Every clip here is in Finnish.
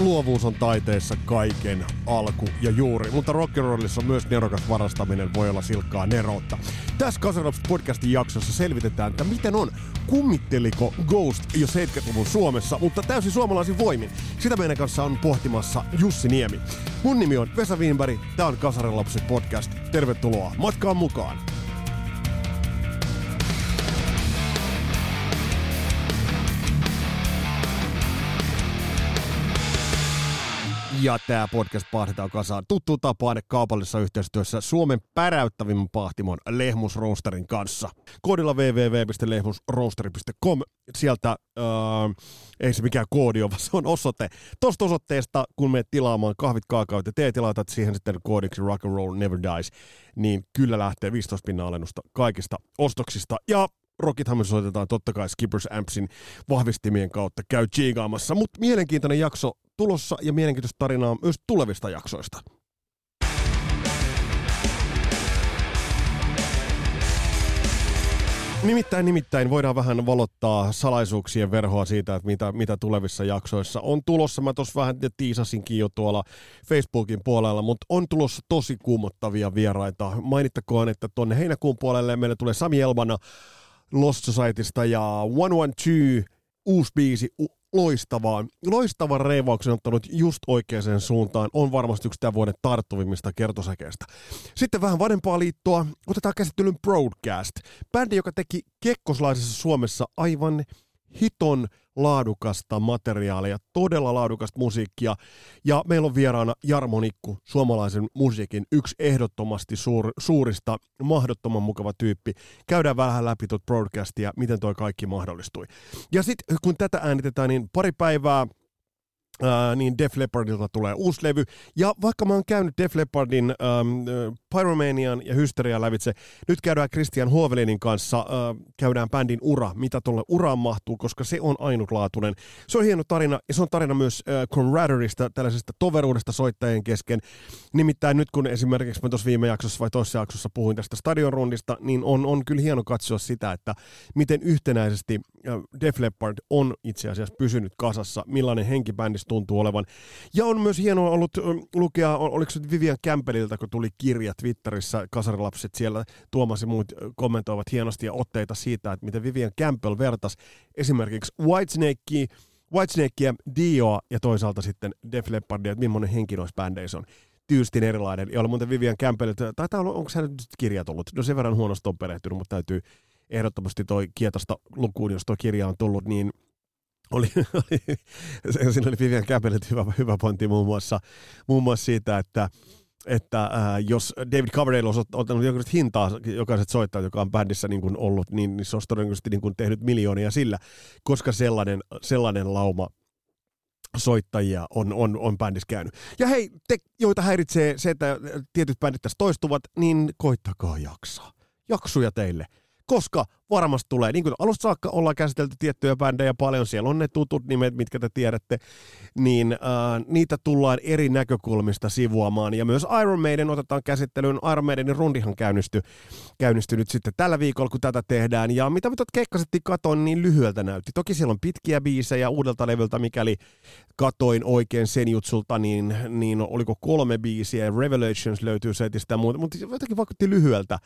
luovuus on taiteessa kaiken alku ja juuri, mutta rock'n'rollissa myös nerokas varastaminen voi olla silkkaa neroutta. Tässä Kasarops podcastin jaksossa selvitetään, että miten on, kummitteliko Ghost jo 70-luvun Suomessa, mutta täysin suomalaisin voimin. Sitä meidän kanssa on pohtimassa Jussi Niemi. Mun nimi on Vesa Wienberg, tää on Kasarilapset podcast. Tervetuloa matkaan mukaan! Ja tämä podcast pahdetaan kasaan tuttu tapaan kaupallisessa yhteistyössä Suomen päräyttävimmän pahtimon Lehmusroosterin kanssa. Koodilla www.lehmusroosteri.com. Sieltä äh, ei se mikään koodi ole, vaan se on osoite. Tuosta osoitteesta, kun me tilaamaan kahvit, kaakaot ja teet tilautat siihen sitten koodiksi Rock and Roll Never Dies, niin kyllä lähtee 15 pinnan alennusta kaikista ostoksista. Ja Rockithan me soitetaan totta kai Skippers Ampsin vahvistimien kautta käy chiigaamassa, mutta mielenkiintoinen jakso tulossa ja mielenkiintoista tarinaa myös tulevista jaksoista. Nimittäin, nimittäin voidaan vähän valottaa salaisuuksien verhoa siitä, että mitä, mitä tulevissa jaksoissa on tulossa. Mä tuossa vähän tiisasinkin jo tuolla Facebookin puolella, mutta on tulossa tosi kuumottavia vieraita. Mainittakoon, että tuonne heinäkuun puolelle meille tulee Sami Elbana Lost Societysta ja 112 uusi biisi loistavaa. Loistavan reivauksen ottanut just oikeaan suuntaan. On varmasti yksi tämän vuoden tarttuvimmista kertosäkeistä. Sitten vähän vanhempaa liittoa. Otetaan käsittelyn Broadcast. Bändi, joka teki kekkoslaisessa Suomessa aivan hiton laadukasta materiaalia, todella laadukasta musiikkia. Ja meillä on vieraana Jarmo Nikku, suomalaisen musiikin yksi ehdottomasti suur, suurista, mahdottoman mukava tyyppi. Käydään vähän läpi tuota broadcastia, miten toi kaikki mahdollistui. Ja sitten kun tätä äänitetään, niin pari päivää Niin Def Leppardilta tulee uusi levy. Ja vaikka mä oon käynyt Def Leppardin ähm, Pyromanian ja Hysteria lävitse, nyt käydään Christian Huovelinin kanssa, äh, käydään bändin ura, mitä tuolle uraan mahtuu, koska se on ainutlaatuinen. Se on hieno tarina, ja se on tarina myös äh, camaraderista, tällaisesta toveruudesta soittajien kesken. Nimittäin nyt kun esimerkiksi mä tuossa viime jaksossa vai toisessa jaksossa puhuin tästä stadionrundista, niin on, on kyllä hieno katsoa sitä, että miten yhtenäisesti äh, Def Leppard on itse asiassa pysynyt kasassa, millainen henki bändissä tuntuu olevan. Ja on myös hienoa ollut lukea, oliko se Vivian Kämpeliltä, kun tuli kirja Twitterissä, kasarilapset siellä, Tuomas ja muut kommentoivat hienosti ja otteita siitä, että miten Vivian Campbell vertasi esimerkiksi Whitesnakea, Whitesnakea, Dioa ja toisaalta sitten Def Leppardia, että millainen henki noissa bändeissä on tyystin erilainen, jolla muuten Vivian Campbell, taitaa olla, onko hän nyt kirjat ollut? No sen verran huonosti on perehtynyt, mutta täytyy ehdottomasti toi kietosta lukuun, jos tuo kirja on tullut, niin oli, oli, siinä oli Vivian Campbellit hyvä, hyvä pointti muun muassa, muun muassa siitä, että että äh, jos David Coverdale olisi ottanut jonkinlaista hintaa jokaiset soittajat, joka on bändissä niin kuin ollut, niin, niin se olisi todennäköisesti niin kuin tehnyt miljoonia sillä, koska sellainen, sellainen lauma soittajia on, on, on bändissä käynyt. Ja hei, te, joita häiritsee se, että tietyt bändit tässä toistuvat, niin koittakaa jaksaa. Jaksuja teille koska varmasti tulee. Niin kuin alusta saakka ollaan käsitelty tiettyjä bändejä paljon, siellä on ne tutut nimet, mitkä te tiedätte, niin äh, niitä tullaan eri näkökulmista sivuamaan. Ja myös Iron Maiden otetaan käsittelyyn. Iron Maidenin rundihan käynnistyi nyt sitten tällä viikolla, kun tätä tehdään. Ja mitä me tuot keikkasettiin katoin, niin lyhyeltä näytti. Toki siellä on pitkiä biisejä uudelta levyltä, mikäli katoin oikein sen jutsulta, niin, niin oliko kolme biisiä. Revelations löytyy setistä ja muuta, mutta jotenkin vaikutti lyhyeltä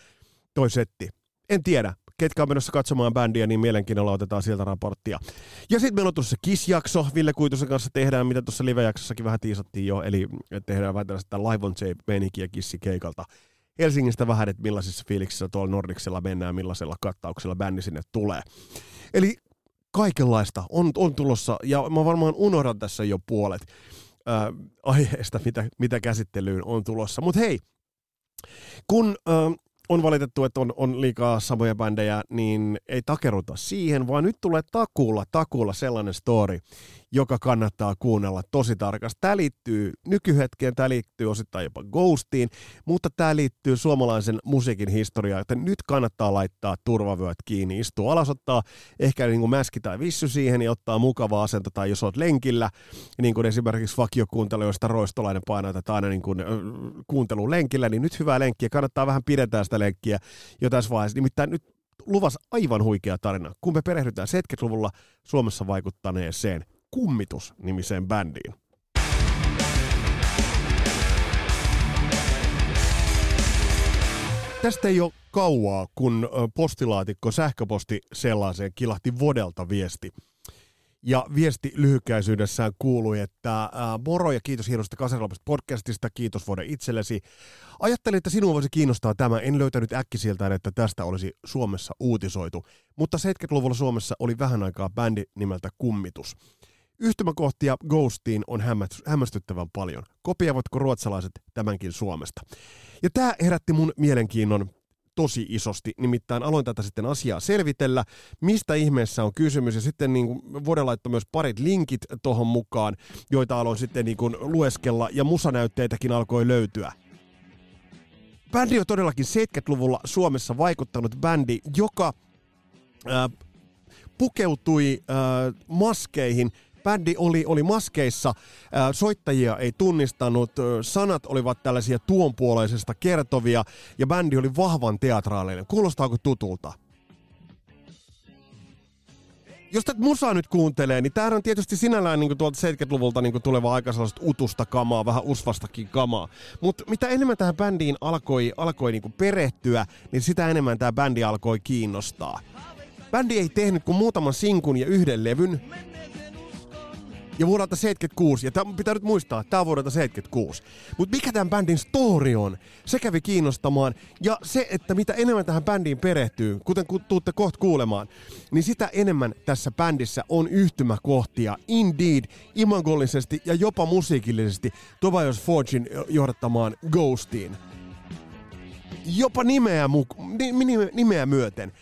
toi setti en tiedä, ketkä on menossa katsomaan bändiä, niin mielenkiinnolla otetaan sieltä raporttia. Ja sitten meillä on tuossa Kiss-jakso, Ville Kuitusen kanssa tehdään, mitä tuossa live-jaksossakin vähän tiisattiin jo, eli tehdään vähän tällaista live on tape meininkiä Kissi-keikalta. Helsingistä vähän, että millaisissa fiiliksissä tuolla Nordiksella mennään, millaisella kattauksella bändi sinne tulee. Eli kaikenlaista on, on tulossa, ja mä varmaan unohdan tässä jo puolet äh, aiheesta, mitä, mitä käsittelyyn on tulossa. Mutta hei, kun äh, on valitettu, että on, on liikaa samoja bändejä, niin ei takeruta siihen, vaan nyt tulee takuulla, takuulla sellainen story, joka kannattaa kuunnella tosi tarkasti. Tämä liittyy nykyhetkeen, tämä liittyy osittain jopa Ghostiin, mutta tämä liittyy suomalaisen musiikin historiaan, että nyt kannattaa laittaa turvavyöt kiinni, istua alas, ottaa ehkä niin kuin mäski tai vissy siihen ja ottaa mukava asento, tai jos olet lenkillä, niin kuin esimerkiksi vakiokuuntelijoista Roistolainen painaa tätä aina niin kuin, äh, kuuntelun lenkillä, niin nyt hyvää lenkkiä, kannattaa vähän pidetään sitä lenkkiä jo tässä vaiheessa. Nimittäin nyt luvas aivan huikea tarina, kun me perehdytään 70-luvulla Suomessa vaikuttaneeseen Kummitus-nimiseen bändiin. Tästä ei ole kauaa, kun postilaatikko sähköposti sellaiseen kilahti Vodelta viesti. Ja viesti lyhykäisyydessään kuului, että ää, moro ja kiitos hienosta Kaserilapista podcastista, kiitos vuoden itsellesi. Ajattelin, että sinua voisi kiinnostaa tämä. En löytänyt äkkisiltään, että tästä olisi Suomessa uutisoitu. Mutta 70-luvulla Suomessa oli vähän aikaa bändi nimeltä Kummitus. Yhtymäkohtia Ghostiin on hämmästyttävän paljon. Kopioivatko ruotsalaiset tämänkin Suomesta? Ja tämä herätti mun mielenkiinnon tosi isosti. Nimittäin aloin tätä sitten asiaa selvitellä, mistä ihmeessä on kysymys. Ja sitten niin kuin, voidaan laittaa myös parit linkit tuohon mukaan, joita aloin sitten niin kuin, lueskella. Ja musanäytteitäkin alkoi löytyä. Bändi on todellakin 70-luvulla Suomessa vaikuttanut bändi, joka äh, pukeutui äh, maskeihin – bändi oli, oli maskeissa, soittajia ei tunnistanut, sanat olivat tällaisia tuonpuoleisesta kertovia ja bändi oli vahvan teatraalinen. Kuulostaako tutulta? jos tätä musaa nyt kuuntelee, niin tämähän on tietysti sinällään niin tuolta 70-luvulta niin tuleva aika sellaista utusta kamaa, vähän usvastakin kamaa. Mutta mitä enemmän tähän bändiin alkoi, alkoi niin perehtyä, niin sitä enemmän tämä bändi alkoi kiinnostaa. Bändi ei tehnyt kuin muutaman sinkun ja yhden levyn, ja vuodelta 76, ja tämä pitää nyt muistaa, tämä on vuodelta 76. Mutta mikä tämän bändin story on, se kävi kiinnostamaan, ja se, että mitä enemmän tähän bändiin perehtyy, kuten ku, tuutte kohta kuulemaan, niin sitä enemmän tässä bändissä on yhtymäkohtia, indeed, imagollisesti ja jopa musiikillisesti Tobias Forgin johdattamaan Ghostiin. Jopa nimeä, mu- nimeä myöten.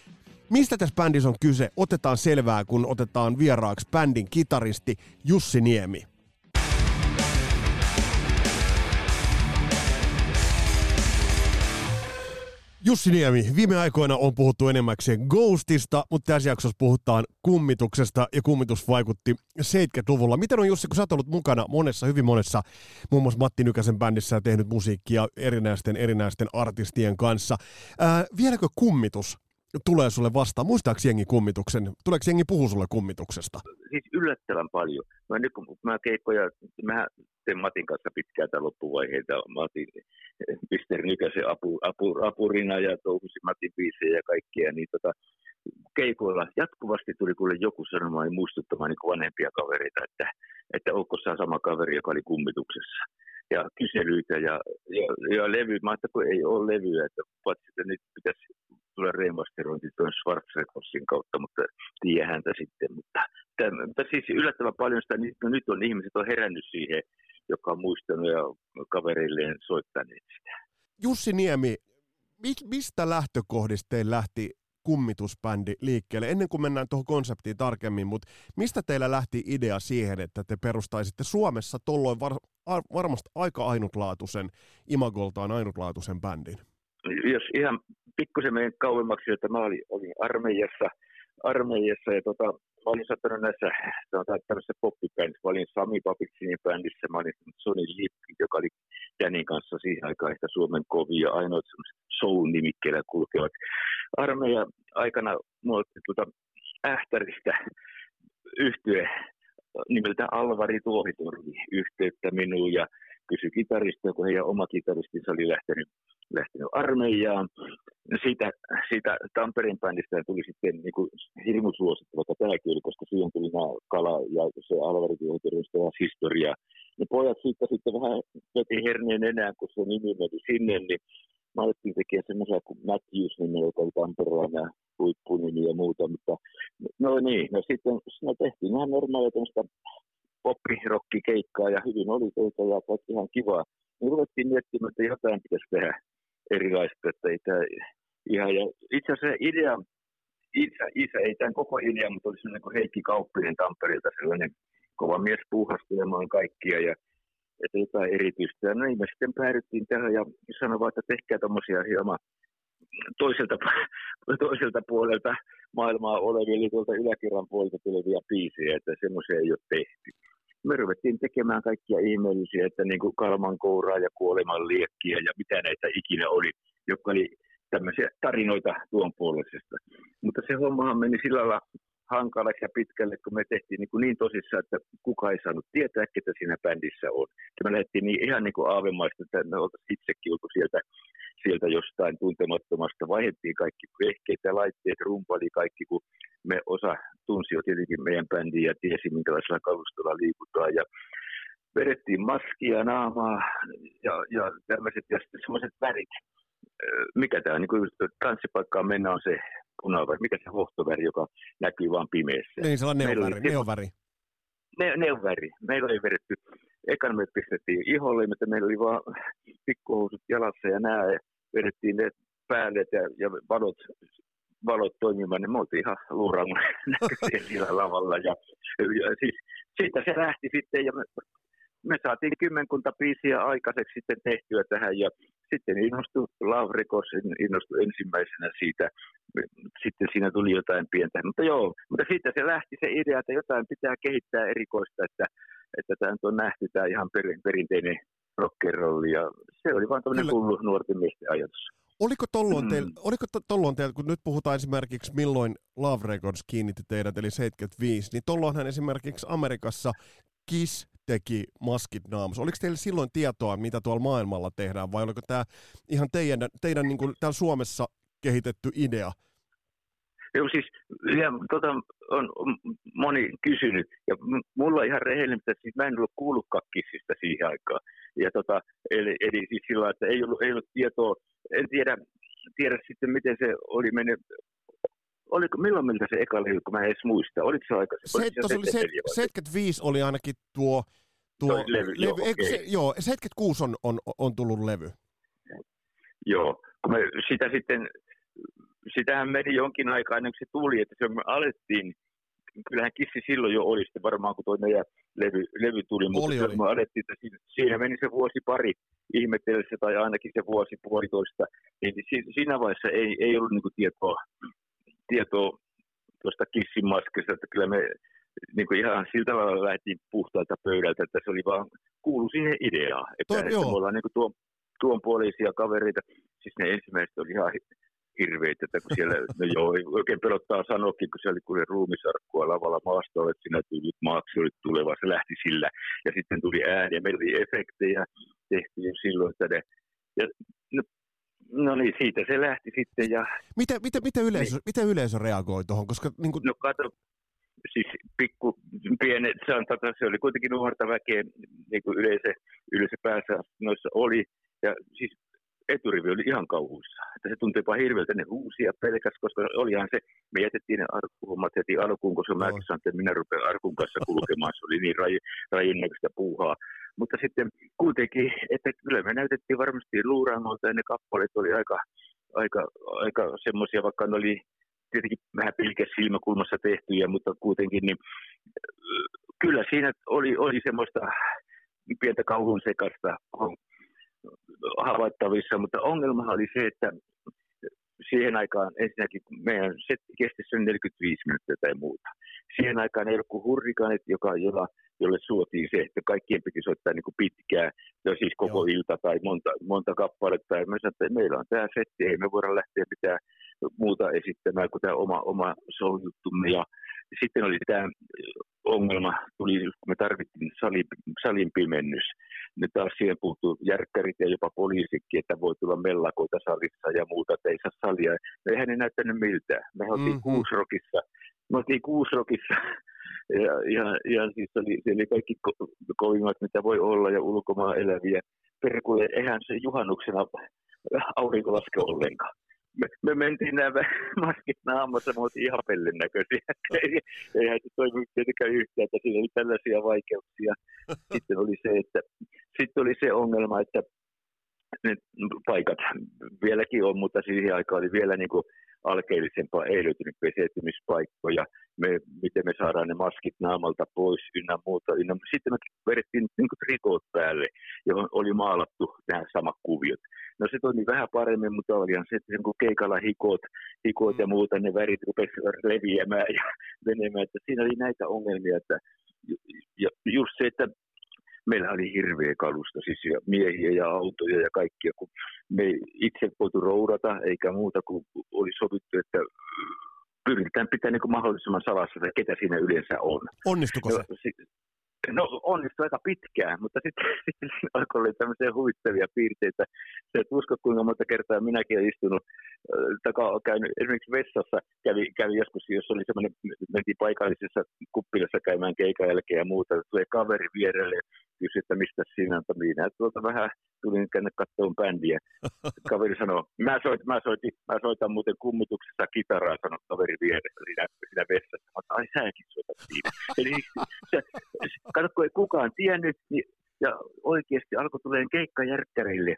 Mistä tässä bändissä on kyse? Otetaan selvää, kun otetaan vieraaksi bändin kitaristi Jussi Niemi. Jussi Niemi, viime aikoina on puhuttu enemmäkseen Ghostista, mutta tässä jaksossa puhutaan kummituksesta ja kummitus vaikutti 70-luvulla. Miten on Jussi, kun sä oot ollut mukana monessa, hyvin monessa, muun muassa Matti Nykäsen bändissä ja tehnyt musiikkia erinäisten erinäisten artistien kanssa. Ää, vieläkö kummitus tulee sulle vastaan? Muistaako jengi kummituksen? Tuleeko jengi puhua sulle kummituksesta? Siis yllättävän paljon. Mä nyt kun mä keikkoja, mä teen Matin kanssa pitkää tämän loppuvaiheita. Matin Pister Nykäsen apu, apu, apurina ja touhusin Matin biisejä ja kaikkea. Niin tota, keikoilla jatkuvasti tuli kuule joku sanomaan ja muistuttamaan niin vanhempia kavereita, että, että onko sama kaveri, joka oli kummituksessa ja kyselyitä ja, ja, ja levy. Mä ajattelin, kun ei ole levyä, että paitsi että nyt pitäisi tulla remasterointi tuon Schwarzrecordsin kautta, mutta tiedä häntä sitten. Mutta, tämän, mutta siis yllättävän paljon sitä, no nyt on ihmiset on herännyt siihen, joka on muistanut ja kaverilleen soittaneet sitä. Jussi Niemi, mistä lähtökohdista teillä lähti kummitusbändi liikkeelle? Ennen kuin mennään tuohon konseptiin tarkemmin, mutta mistä teillä lähti idea siihen, että te perustaisitte Suomessa tolloin var- varmasti aika ainutlaatuisen, imagoltaan ainutlaatuisen bändin? Jos ihan pikkusen meidän kauemmaksi, että mä olin, olin armeijassa, armeijassa ja tota, mä olin sattunut näissä sanotaan, tämmöisessä poppibändissä. Mä olin Sami Papiksinin bändissä, mä olin Sony Lippi, joka oli Danin kanssa siihen aikaan ehkä Suomen kovia, ainoat soul-nimikkeellä kulkevat. Armeijan aikana mulla tuota Ähtäristä yhtye nimeltä Alvari Tuohitorvi yhteyttä minuun ja kysyi kitarista, kun heidän oma kitaristinsa oli lähtenyt, lähtenyt armeijaan. Siitä, siitä Tampereen bändistä tuli sitten niin kuin hirmu suosittu, vaikka tämäkin oli, koska siihen tuli nämä Kala ja se Alvari ja historia. Ne pojat siitä sitten vähän veti herneen enää, kun se nimi meni sinne, niin mä alettiin tekemään semmoisia kuin Matthews, joka oli Tampereella huippunimi ja muuta, mutta no niin, no sitten me tehtiin ihan normaalia tämmöistä poppirokkikeikkaa ja hyvin oli teitä ja kaikki ihan kivaa. Niin ruvettiin miettimään, että jotain pitäisi tehdä, erilaista, että ei tämä ihan, ja itse asiassa idea, isä, isä, ei tämän koko idea, mutta oli sellainen kuin Heikki Kauppinen Tampereelta, sellainen kova mies puuhastelemaan kaikkia ja että jotain erityistä. Ja näin me sitten päädyttiin tähän ja sanoin että tehkää tuommoisia hieman toiselta, toiselta puolelta maailmaa olevia, eli tuolta yläkerran puolelta tulevia biisejä, että semmoisia ei ole tehty. Me ruvettiin tekemään kaikkia ihmeellisiä, että niin kuin Kalman kouraa ja kuoleman liekkiä ja mitä näitä ikinä oli, jotka oli tämmöisiä tarinoita tuon puolisesta. Mutta se hommahan meni sillä lailla hankalaksi ja pitkälle, kun me tehtiin niin, kuin niin tosissaan, että kuka ei saanut tietää, ketä siinä bändissä on. Ja me lähdettiin niin, ihan niin kuin aavemaista, että me oltaisiin itsekin oltu sieltä, sieltä jostain tuntemattomasta. Vaihdettiin kaikki vehkeet ja laitteet, rumpali kaikki, kun me osa tunsi jo tietenkin meidän bändiä ja tiesi, minkälaisella kalustolla liikutaan. Ja vedettiin maskia, naamaa ja, ja tämmöiset ja sitten semmoiset värit. Mikä tämä niin kuin tanssipaikkaan mennä on se punaväri, mikä se hohtoväri, joka näkyy vain pimeässä. Niin, sellainen neoväri. Oli, neoväri. Ne, neoväri. Meillä oli vedetty, ekan me pistettiin iholle, mutta meillä oli vaan pikkuhousut jalassa ja nämä, vedettiin ne päälle ja, ja valot, valot toimimaan, niin me oltiin ihan luurangon näköisiä sillä lavalla. Ja, ja siis siitä se lähti sitten ja me, me saatiin kymmenkunta biisiä aikaiseksi sitten tehtyä tähän ja sitten innostui Lavrikos, innostui ensimmäisenä siitä. Sitten siinä tuli jotain pientä. Mutta joo, mutta siitä se lähti se idea, että jotain pitää kehittää erikoista, että, että tämä on nähty tämä ihan perinteinen rock'n'rolli. Ja se oli vain tämmöinen hullu nuorten miesten ajatus. Oliko tolloin, teillä, mm. oliko tolloin teillä, kun nyt puhutaan esimerkiksi milloin Love Records kiinnitti teidät, eli 75, niin tolloinhan esimerkiksi Amerikassa Kiss teki maskit naamassa. Oliko teillä silloin tietoa, mitä tuolla maailmalla tehdään, vai oliko tämä ihan teidän, teidän niin kuin täällä Suomessa kehitetty idea? Joo, siis ja, tota, on, on moni kysynyt, ja mulla ihan rehellinen, että siis mä en ollut kuullutkaan kissistä siihen aikaan. Ja tota, eli, eli siis sillä että ei ollut, ei ollut tietoa, en tiedä, tiedä sitten miten se oli mennyt oliko, milloin miltä se eka levy, kun mä en edes muista, oliko se aika? Se, se oli se, 75 oli ainakin tuo, tuo levy, levy, joo, okay. se, joo, 76 on, on, on tullut levy. Joo, kun me sitä sitten, sitähän meni jonkin aikaa ennen kuin se tuli, että se me alettiin, kyllähän Kissi silloin jo oli sitten varmaan, kun tuo meidän levy, levy tuli, mutta oli, oli. me alettiin, että siinä, siinä meni se vuosi pari ihmetellessä tai ainakin se vuosi puolitoista, niin siinä vaiheessa ei, ei ollut niin tietoa tietoa tuosta kissimaskista, että kyllä me niin kuin ihan sillä tavalla lähtiin puhtaalta pöydältä, että se oli vaan kuulu siihen ideaan. Että, että me ollaan niin kuin tuon, tuon puolisia kavereita, siis ne ensimmäiset oli ihan hirveitä, että kun siellä, no joo, oikein pelottaa sanokin, kun siellä oli ruumisarkkua lavalla maastolla, että sinä maaksi oli tuleva, se lähti sillä. Ja sitten tuli ääni ja meillä oli efektejä tehty jo silloin, että ne, ja no, No niin, siitä se lähti sitten. Ja... Mitä, mitä, mitä, yleisö, niin. mitä yleisö reagoi tuohon? Koska, niin kuin... No kato, siis pikku, pienet, se, on, tota, se oli kuitenkin nuorta väkeä, niin kuin yleisö, yleisö päässä noissa oli. Ja siis eturivi oli ihan kauhuissa. Että se tuntui jopa hirveältä ne uusia pelkäs, koska olihan se, me jätettiin ne arkuhommat heti alkuun, koska no. mäkin sanoin, että minä rupean arkun kanssa kulkemaan. Se oli niin rajin näköistä puuhaa. Mutta sitten kuitenkin, että kyllä me näytettiin varmasti luurangolta ja ne kappaleet oli aika, aika, aika semmoisia, vaikka ne oli tietenkin vähän pilkäs silmäkulmassa tehtyjä, mutta kuitenkin niin kyllä siinä oli, oli semmoista pientä kauhun sekasta havaittavissa, mutta ongelma oli se, että siihen aikaan ensinnäkin meidän setti kesti 45 minuuttia tai muuta. Siihen aikaan ei ollut kuin hurrikaanit, joka, jolla, jolle suotiin se, että kaikkien piti soittaa niin kuin pitkää, ja siis koko Joo. ilta tai monta, monta kappaletta. Ja mä sanoin, että meillä on tämä setti, ei me voida lähteä mitään muuta esittämään kuin tämä oma, oma soul-juttumme. Ja sitten oli tämä ongelma, tuli, kun me tarvittiin salin, salin pimennys. Nyt taas siihen puuttuu järkkärit ja jopa poliisikin, että voi tulla mellakoita salissa ja muuta, että ei saa salia. Eihän ne näyttänyt miltään. Me oltiin mm-hmm. kuusrokissa. Me oltiin kuusrokissa ja, ja, ja siis oli, se oli kaikki ko- kovimmat, mitä voi olla, ja ulkomaan eläviä. Perkulle, eihän se juhannuksena aurinko laske ollenkaan me, me mentiin nämä maskit naamassa, me oltiin ihan pellin näköisiä. Eihän se toimi tietenkään yhtään, että siinä oli tällaisia vaikeuksia. Sitten oli se, että sitten oli se ongelma, että ne paikat vieläkin on, mutta siihen aikaan oli vielä niin kuin alkeellisempaa, ei löytynyt peseytymispaikkoja, me, miten me saadaan ne maskit naamalta pois ynnä muuta. Ynnä, sitten me vedettiin niin trikoot päälle, johon oli maalattu nämä samat kuviot. No se toimi vähän paremmin, mutta olihan se, että kun keikalla hikot, hikot ja mm. muuta, ne värit rupesivat leviämään ja menemään. Että siinä oli näitä ongelmia, että ja just se, että meillä oli hirveä kalusta, siis ja miehiä ja autoja ja kaikkia, kun me itse voitu roudata, eikä muuta kuin oli sovittu, että pyritään pitää niin mahdollisimman salassa, että ketä siinä yleensä on. Onnistuko se? No, No onnistui aika pitkään, mutta sitten, sitten alkoi olla tämmöisiä huvittavia piirteitä. Se et usko, kuinka monta kertaa minäkin olen istunut, taka, käynyt esimerkiksi vessassa, kävi, kävi joskus, jos oli semmoinen, mentiin paikallisessa kuppilassa käymään keikan jälkeen ja muuta, tulee kaveri vierelle kysyi, että mistä sinä, että minä tuolta vähän tulin tänne katsomaan bändiä. Kaveri sanoi, mä, soit, mä, soitin, mä soitan muuten kummituksessa kitaraa, sanoi kaveri vieressä siinä, siinä vessassa. Mä ai säkin soitat siinä. Eli se, kato, kun ei kukaan tiennyt, niin, ja oikeasti alkoi tulemaan keikkajärkkärille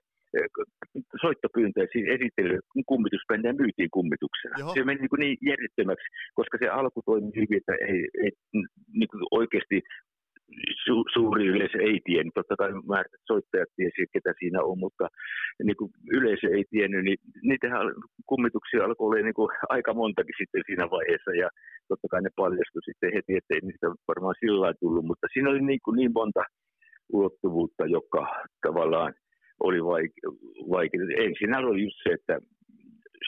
soittopyyntöjä siis esittely kummitusbändejä myytiin kummituksena. Joo. Se meni niin, niin järjettömäksi, koska se alku toimi hyvin, että ei, ei niin kuin oikeasti su, suuri yleisö ei tiennyt. Totta kai määrät soittajat tiesi, ketä siinä on, mutta niin kuin yleisö ei tiennyt, niin niitähän kummituksia alkoi olla niin kuin aika montakin sitten siinä vaiheessa, ja totta kai ne paljastui sitten heti, ettei niistä varmaan sillä lailla tullut, mutta siinä oli niin, kuin niin monta ulottuvuutta, joka tavallaan oli vaikea. Ensin oli just se, että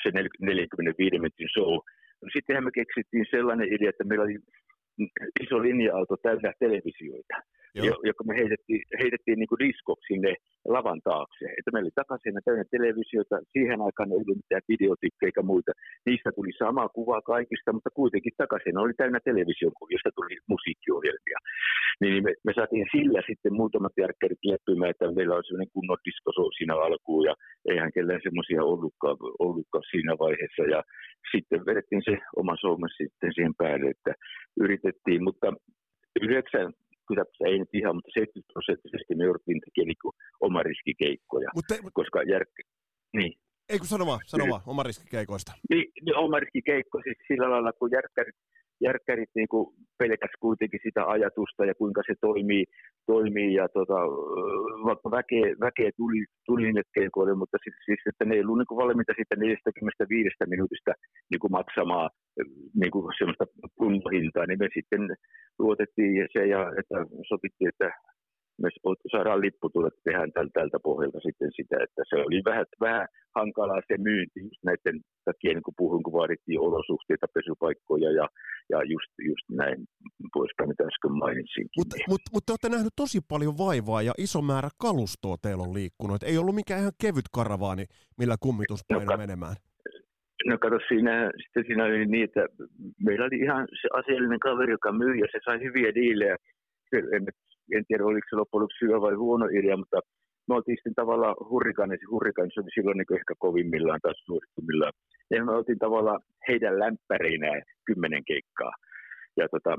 se 45 minuutin show. No sittenhän me keksittiin sellainen idea, että meillä oli iso linja-auto täynnä televisioita, Joo. joka me heitettiin, heitettiin niin diskoksi sinne lavan taakse. Että meillä oli takaisin täynnä televisiota, siihen aikaan ei ollut mitään videotikkejä eikä muita. Niistä tuli sama kuva kaikista, mutta kuitenkin takaisin oli täynnä television, josta tuli musiikkiohjelmia. Niin me, me saatiin sillä sitten muutamat järkkärit leppymään, että meillä oli sellainen kunnon diskoso siinä alkuun ja eihän kellään semmoisia ollutkaan, ollutkaan siinä vaiheessa. Ja sitten vedettiin se oma soome sitten siihen päälle, että yritettiin, mutta 90 ei nyt ihan, mutta 70 prosenttisesti me jouduttiin tekemään niin oma riskikeikkoja, mutta, koska järkkä, niin. Ei kun sano vaan, sano vaan, oma riskikeikoista. Niin, niin oma riskikeikko siis sillä lailla, kun järkkärit järkkärit niin pelkäs kuitenkin sitä ajatusta ja kuinka se toimii, toimii ja tota, vaikka väkeä, väkeä tuli, tuli keikoille, mutta siis, siis, että ne ei ollut niin valmiita sitten 45 minuutista niin kuin maksamaan niin kuin semmoista kuntohintaa, niin me sitten luotettiin se ja että sopittiin, että me saadaan lipputulet, tehdään tältä, tältä pohjalta sitten sitä, että se oli vähän, vähän hankalaa se myynti just näiden takia, niin kuin puhuin, kun vaadittiin olosuhteita, pesupaikkoja ja, ja just, just näin poispäin, mitä äsken mainitsinkin. Mutta mut, mut te olette nähneet tosi paljon vaivaa ja iso määrä kalustoa teillä on liikkunut. Ei ollut mikään ihan kevyt karavaani, millä kummitus no, menemään. No kato, siinä, sitten siinä oli niin, että meillä oli ihan se asiallinen kaveri, joka myi ja se sai hyviä diilejä. En, en tiedä, oliko se loppujen lopuksi hyvä vai huono idea, mutta me oltiin sitten tavallaan hurrikaanissa, hurrikaanissa oli silloin niin ehkä kovimmillaan tai suosittumillaan. Ja me oltiin tavallaan heidän lämpäreinään kymmenen keikkaa. Ja tota,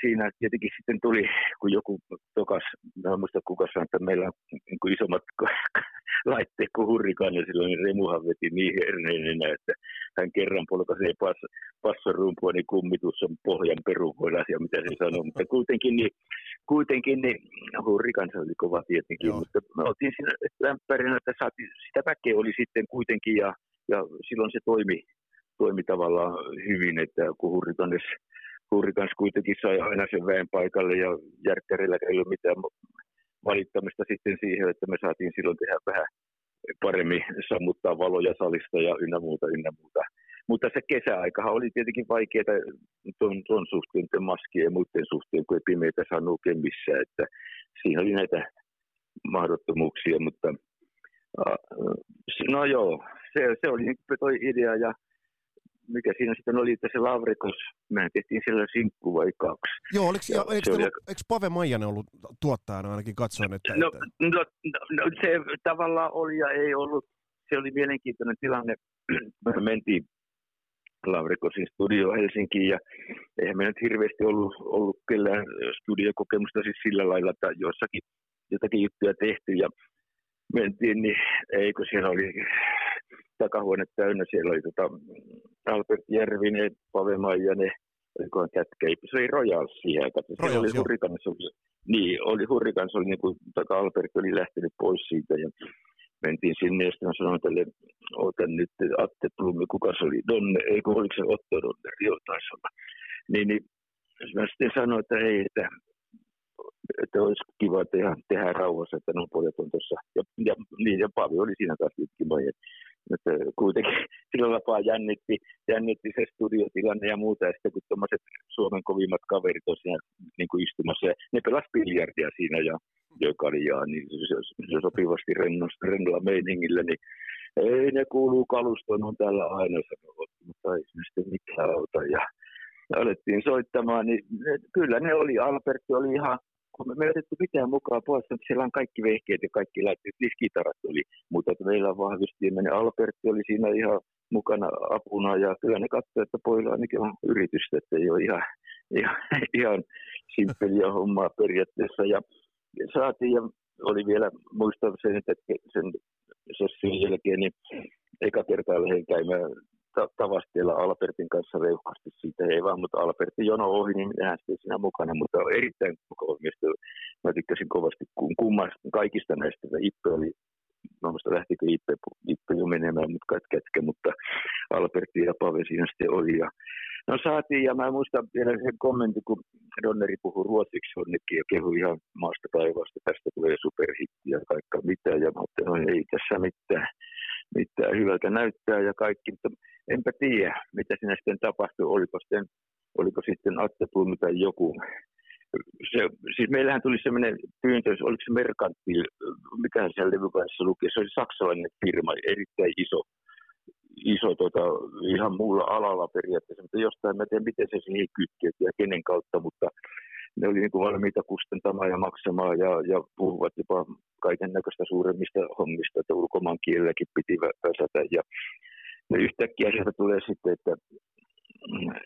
siinä tietenkin sitten tuli, kun joku tokas, en muista kuka sanoi, että meillä on niin isommat laitteet kuin hurrikaan, ja silloin Remuhan veti niin herneenä, että hän kerran polkaisee pass, passarumpua, niin kummitus on pohjan perukoilla asia, mitä se sanoo. Mutta kuitenkin, niin, kuitenkin niin, hurrikan se oli kova tietenkin, Joo. mutta me oltiin siinä lämpärinä, että saatiin, sitä väkeä oli sitten kuitenkin, ja, ja silloin se toimi, toimi tavallaan hyvin, että kun hurrikanes Kuuri kanssa kuitenkin sai aina sen väen paikalle ja järkkärillä ei ollut mitään valittamista sitten siihen, että me saatiin silloin tehdä vähän paremmin sammuttaa valoja salista ja ynnä muuta, ynnä muuta. Mutta se kesäaikahan oli tietenkin vaikeaa tuon, tuon suhteen, maskien ja muiden suhteen, kun ei pimeitä saanut oikein missään. Että siinä oli näitä mahdottomuuksia, mutta no joo, se, se oli toi idea ja mikä siinä sitten oli, että se Lavrikos, me tehtiin siellä sinkku vai kaksi. Joo, oliko, ja, eikö, oli, eikö Pave Maijanen ollut tuottajana ainakin katsoin? Että, no, että... No, no, no, se tavallaan oli ja ei ollut. Se oli mielenkiintoinen tilanne. Me mentiin Lavrikosin studio Helsinkiin ja eihän me nyt hirveästi ollut, ollut kellään studiokokemusta siis sillä lailla, että joissakin jotakin juttuja tehty ja mentiin, niin eikö siellä oli takahuone täynnä, siellä oli tota Albert Järvinen, Pave Maijanen, olikohan kätkeipä, se oli Royal siihen aikaan. Royals, oli oli, niin, oli Hurrikanissa, oli niin kuin, Albert oli lähtenyt pois siitä ja mentiin sinne ja sitten sanoin tälle, otan nyt Atte Plummi, kuka se oli, Donne, ei kun oliko se Otto Donner, joo taisi olla. Niin, niin mä sitten sanoin, että ei, että, että olisi kiva tehdä, tehdä rauhassa, että nuo pojat on tuossa. Ja, ja, niin, ja Pavi oli siinä taas kiva. Että kuitenkin sillä lapaa jännitti, jännitti se studiotilanne ja muuta. Ja sitten kun tuommoiset Suomen kovimmat kaverit tosiaan niin kuin istumassa, ja ne pelas biljardia siinä ja ja, niin se, se sopivasti rennolla meiningillä, niin ei ne kuuluu kalustoon, on täällä aina sanovat, mutta ei sitten mikään auta. Ja, alettiin soittamaan, niin ne, kyllä ne oli, Albertti oli ihan, kun me, ei mitään mukaan pois, mutta siellä on kaikki vehkeet ja kaikki lähteet, siis kitarat oli, mutta meillä vahvisti, ja Albertti oli siinä ihan mukana apuna, ja kyllä ne katsoivat, että pojilla ainakin on yritystä, että ei ole ihan, ihan, ihan simppeliä hommaa periaatteessa, ja saatiin, ja oli vielä, muistan sen, että sen session jälkeen, niin eka kertaa lähdin käymään ta- tavasteella Albertin kanssa reuhkasti siitä, ei vaan, mutta Albertin jono ohi, niin minähän sitten siinä mukana, mutta erittäin mukava mielestä. Mä tykkäsin kovasti kun kummasta, kaikista näistä, Ippe oli, muista lähtikö Ippe, Ippe jo menemään, mutta kätkä, mutta Albertti ja Pave siinä sitten oli, ja No saatiin, ja mä muistan vielä sen kommentin, kun Donneri puhui ruotsiksi onnekin ja kehui ihan maasta taivaasta, tästä tulee superhitti ja kaikka mitä, ja mä ajattelin, no ei tässä mitään, mitään hyvältä näyttää ja kaikki, mutta enpä tiedä, mitä siinä sitten tapahtui, oliko sitten, oliko sitten Atte Plumi tai joku. Se, siis meillähän tuli sellainen pyyntö, oliko se Merkantil, mikä siellä levykaisessa luki, se oli saksalainen firma, erittäin iso, iso tota, ihan muulla alalla periaatteessa, mutta jostain mä en tiedä, miten se siihen kytkeytyy ja kenen kautta, mutta ne oli niin kuin valmiita kustentamaan ja maksamaan ja, ja puhuvat jopa kaiken näköistä suuremmista hommista, että ulkomaan kielelläkin piti väsätä ja ja yhtäkkiä sieltä tulee sitten, että,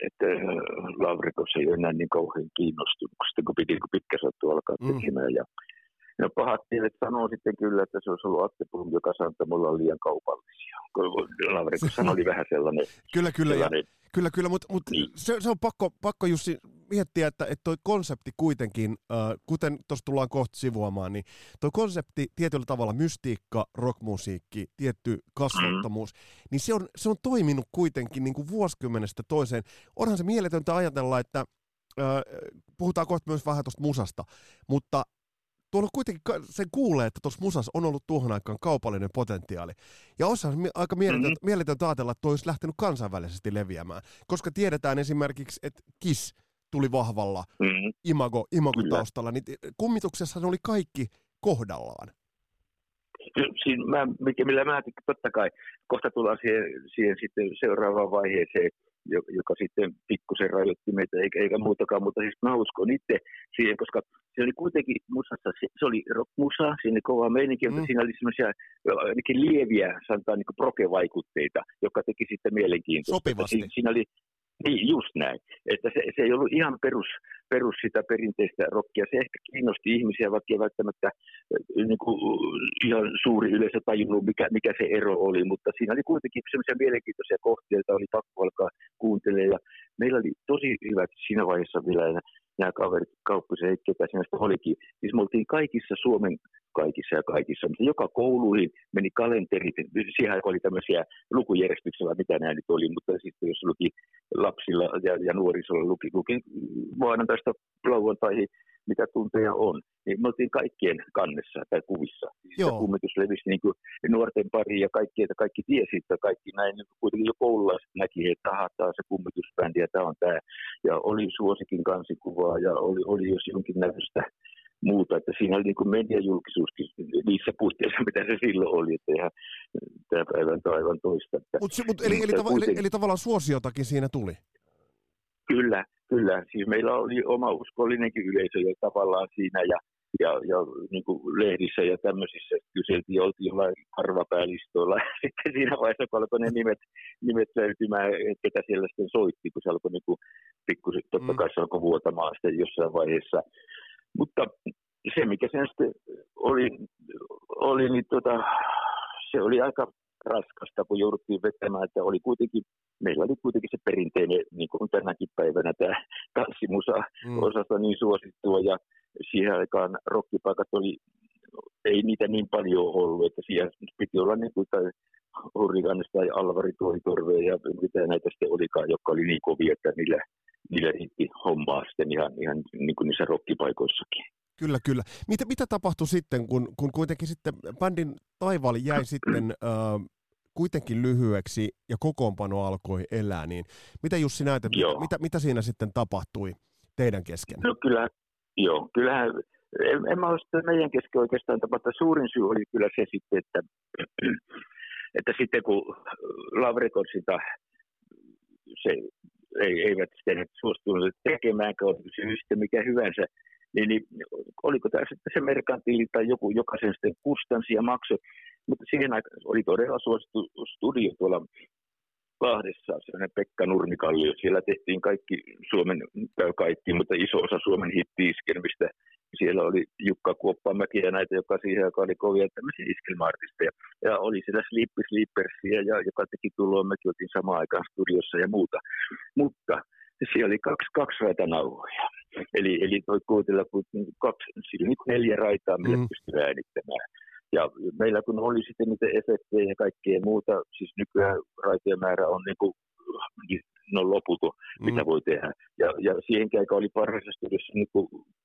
että Lavrikos ei ole enää niin kauhean kiinnostunut, kun piti pitkä sattu alkaa Mm. tekemään. Ja, ja pahat miehet sanoo sitten kyllä, että se olisi ollut Atte Blom, joka sanoi, että mulla on liian kaupallisia. Lavrikos oli vähän sellainen, Kyllä, kyllä. Ja, sellainen Kyllä, kyllä, mutta mut Niin. se, se on pakko, pakko Jussi miettiä, että, että toi konsepti kuitenkin, äh, kuten tuossa tullaan kohta sivuamaan, niin toi konsepti tietyllä tavalla mystiikka, rockmusiikki, tietty kasvottomuus, niin se on, se on toiminut kuitenkin niin kuin vuosikymmenestä toiseen. Onhan se mieletöntä ajatella, että äh, puhutaan kohta myös vähän tuosta musasta, mutta tuolla kuitenkin sen kuulee, että tuossa musassa on ollut tuohon aikaan kaupallinen potentiaali. Ja osa aika mieletöntä, mm-hmm. mieletöntä ajatella, että toi olisi lähtenyt kansainvälisesti leviämään. Koska tiedetään esimerkiksi, että Kiss tuli vahvalla mm, imago, taustalla, niin kummituksessa ne oli kaikki kohdallaan. siinä mä, mikä, millä mä totta kai kohta tullaan siihen, siihen sitten seuraavaan vaiheeseen, joka sitten pikkusen rajoitti meitä, eikä, eikä muutakaan, mutta siis mä uskon itse siihen, koska se oli kuitenkin musassa, se, se oli rockmusa, siinä oli kova meininki, mutta Mm. siinä oli semmoisia ainakin lieviä, sanotaan niin proke-vaikutteita, jotka teki sitten mielenkiintoista. Sopivasti. Siinä, siinä oli, niin, just näin. Että se, se ei ollut ihan perus, perus sitä perinteistä rockia. Se ehkä kiinnosti ihmisiä, vaikka ei välttämättä niin kuin, ihan suuri yleisö tajunnut, mikä, mikä se ero oli, mutta siinä oli kuitenkin sellaisia mielenkiintoisia kohtia, joita oli pakko alkaa kuuntelemaan. Ja meillä oli tosi hyvät siinä vaiheessa vielä nämä, kaverit, Kauppisen Heikki, ketä siinä olikin. Siis me oltiin kaikissa Suomen, kaikissa ja kaikissa, mutta joka kouluihin meni kalenterit, siihen oli tämmöisiä lukujärjestyksellä, mitä nämä nyt oli, mutta sitten jos luki lapsilla ja, ja nuorisolla luki, luki maanantaista lauantaihin, mitä tunteja on, niin me oltiin kaikkien kannessa tai kuvissa. Joo. Se kummitus levisi niin kuin nuorten pariin ja kaikki, että kaikki tiesi, että kaikki näin niin kuitenkin jo koululaiset näki, että aha, tämä on se kummitusbändi ja tämä on tämä. Ja oli suosikin kansikuvaa ja oli, oli jos jonkinnäköistä muuta, että siinä oli niin kuin mediajulkisuuskin niissä puitteissa, mitä se silloin oli, että ihan tämä päivä on aivan toista. Että Mut, se- mut, eli, eli, tava, eli, eli tavallaan suosiotakin siinä tuli. Kyllä, kyllä. Siis meillä oli oma uskollinenkin yleisö jo tavallaan siinä ja, ja, ja niin kuin lehdissä ja tämmöisissä kyseltiin, oltiin jollain arvapäälistoilla. Sitten siinä vaiheessa, kun alkoi ne nimet, nimet löytymään, että ketä siellä sitten soitti, kun se alkoi niin kuin pikkusen, totta Mm. kai se alkoi vuotamaan sitten jossain vaiheessa. Mutta se, mikä sen sitten oli, oli niin tota, se oli aika raskasta, kun jouduttiin vetämään, että oli kuitenkin, meillä oli kuitenkin se perinteinen, niin kuin tänäkin päivänä tämä tanssimusa mm. osasta niin suosittua, ja siihen aikaan rokkipaikat oli, ei niitä niin paljon ollut, että siellä piti olla niin kuin Hurrikanes tai Alvari Tuohitorve ja mitä näitä sitten olikaan, jotka oli niin kovia, että niillä, niillä riitti hommaa sitten ihan, ihan niin kuin niissä rokkipaikoissakin. Kyllä, kyllä. Mitä, mitä tapahtui sitten, kun, kun kuitenkin sitten bändin taivaali jäi sitten äh, kuitenkin lyhyeksi ja kokoonpano alkoi elää, niin mitä Jussi näet, mitä, mitä, mitä siinä sitten tapahtui teidän kesken? No kyllä, joo, kyllähän en, en mä ole meidän kesken oikeastaan tapahtua. Suurin syy oli kyllä se sitten, että, että sitten kun Lavrekorsilta se ei, eivät sitten suostuneet tekemään, oli se mikä hyvänsä, niin, niin oliko tämä sitten se merkantiili tai joku, joka sen sitten kustansi ja maksoi. Mutta siihen aikaan oli todella suosittu studio tuolla Lahdessa, sellainen Pekka Nurmikallio. Siellä tehtiin kaikki Suomen, tai kaikki, mutta iso osa Suomen hittiiskelmistä. Siellä oli Jukka Kuoppamäki ja näitä, joka siihen aikaan oli kovia tämmöisiä iskelmaartisteja. Ja oli siellä Sleepy Sleepersia, ja, joka teki tuloa, mekin oltiin samaan aikaan studiossa ja muuta. Mutta siellä oli kaksi, kaksi raitanauhoja. Eli, eli toi kuutilla kaksi, siis neljä raitaa, millä mm. pystyy äänittämään. Ja meillä kun oli sitten niitä efektejä ja kaikkea muuta, siis nykyään raitojen määrä on niin kuin, niin no loputon, mm. mitä voi tehdä. Ja, ja siihen aika oli parhaassa studiossa niin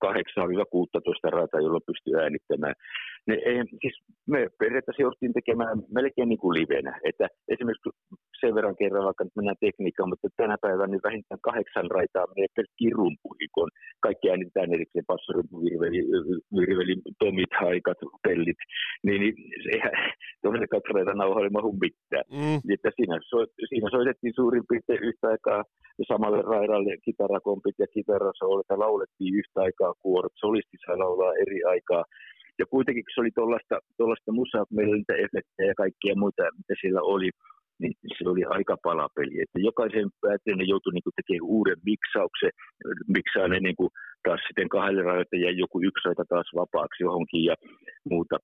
8-16 rata, jolla pystyy äänittämään. Ne, ei, siis me periaatteessa jouduttiin tekemään melkein niin kuin livenä. Että esimerkiksi sen verran kerran, vaikka nyt mennään tekniikkaan, mutta tänä päivänä niin vähintään kahdeksan raitaa menee pelkkiin rumpuihin, kun kaikki äänitetään erikseen passorimpuvirveli, virveli, tomit, haikat, pellit, niin, niin eihän tuollainen kaksi raitaa nauhalle mahu mitään. Mm. Että siinä, so, siinä soitettiin suurin piirtein yhtä aikaa samalle raidalle kitarakompit ja kitarasool, että laulettiin yhtä aikaa kuorot, solisti saa laulaa eri aikaa. Ja kuitenkin se oli tuollaista musaa, kun meillä oli niitä efektejä ja kaikkia muita, mitä siellä oli, niin se oli aika palapeli. Että jokaisen päättäjän joutui niin tekemään uuden miksauksen, miksaa ne niin kuin taas sitten kahdelle rajoille ja joku yksi raita taas vapaaksi johonkin ja muuta.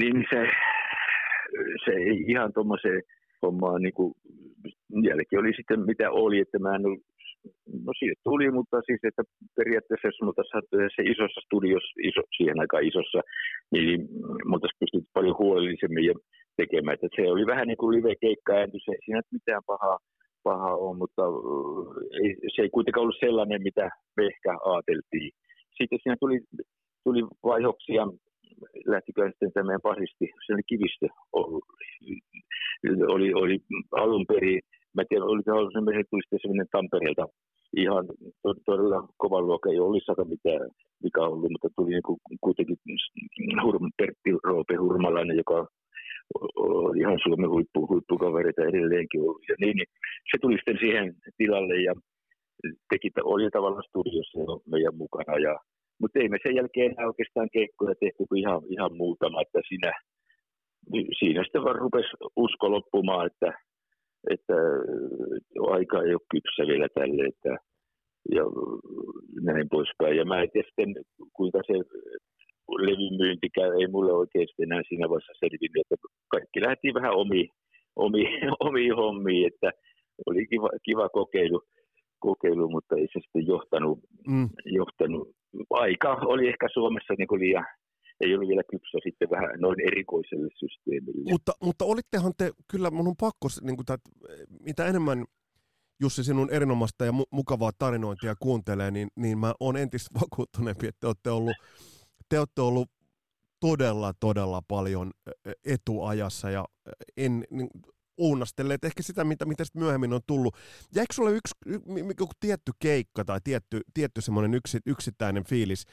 Niin se, se ei ihan tuommoiseen hommaan niin kuin, jälki oli sitten mitä oli, että mä en ollut No siitä tuli, mutta siis, että periaatteessa jos se isossa studiossa, iso, siihen aikaan isossa, niin mutta pystyt paljon huolellisemmin ja tekemään. Että se oli vähän niin kuin live-keikka se ei siinä mitään pahaa, pahaa ole, mutta ei, se ei kuitenkaan ollut sellainen, mitä me ehkä ajateltiin. Sitten siinä tuli, tuli vaihoksia, lähtikö sitten tämä meidän pasisti, se oli kivistö ollut, oli, oli alun perin, mä en tiedä, oliko se sitten sellainen Tampereelta ihan todella kovan luokan, ei olisi sata mitään mikä on ollut, mutta tuli niin kuin, kuitenkin Pertti Roope Hurmalainen, joka oli ihan Suomen huippu, huippukavereita edelleenkin ollut. Ja niin, niin, se tuli sitten siihen tilalle ja teki, oli tavallaan studiossa meidän mukana. Ja, mutta ei me sen jälkeen enää oikeastaan keikkoja tehty kuin ihan, ihan muutama, että siinä, siinä sitten vaan rupesi usko loppumaan, että, että aika ei ole kypsä vielä tälle, että ja näin poispäin. Ja mä en tiedä sitten, kuinka se levyn myynti käy, ei mulle oikeasti enää siinä vaiheessa selvinnyt, että kaikki lähti vähän omi, omi, omi hommiin, että oli kiva, kiva kokeilu, kokeilu, mutta ei se sitten johtanut, mm. johtanut. Aika oli ehkä Suomessa niin kuin liian, ei ollut vielä kypsä sitten vähän noin erikoiselle systeemille. Mutta, mutta olittehan te, kyllä mun on pakko, niin kuin, että mitä enemmän Jussi sinun erinomaista ja mu- mukavaa tarinointia kuuntelee, niin, niin mä oon entistä vakuuttuneempi, että te olette ollut, te olette ollut todella, todella paljon etuajassa ja en niin, uunastelleet ehkä sitä, mitä, mitä sitten myöhemmin on tullut. Jäikö sulle yksi, joku tietty keikka tai tietty, tietty semmoinen yksi, yksittäinen fiilis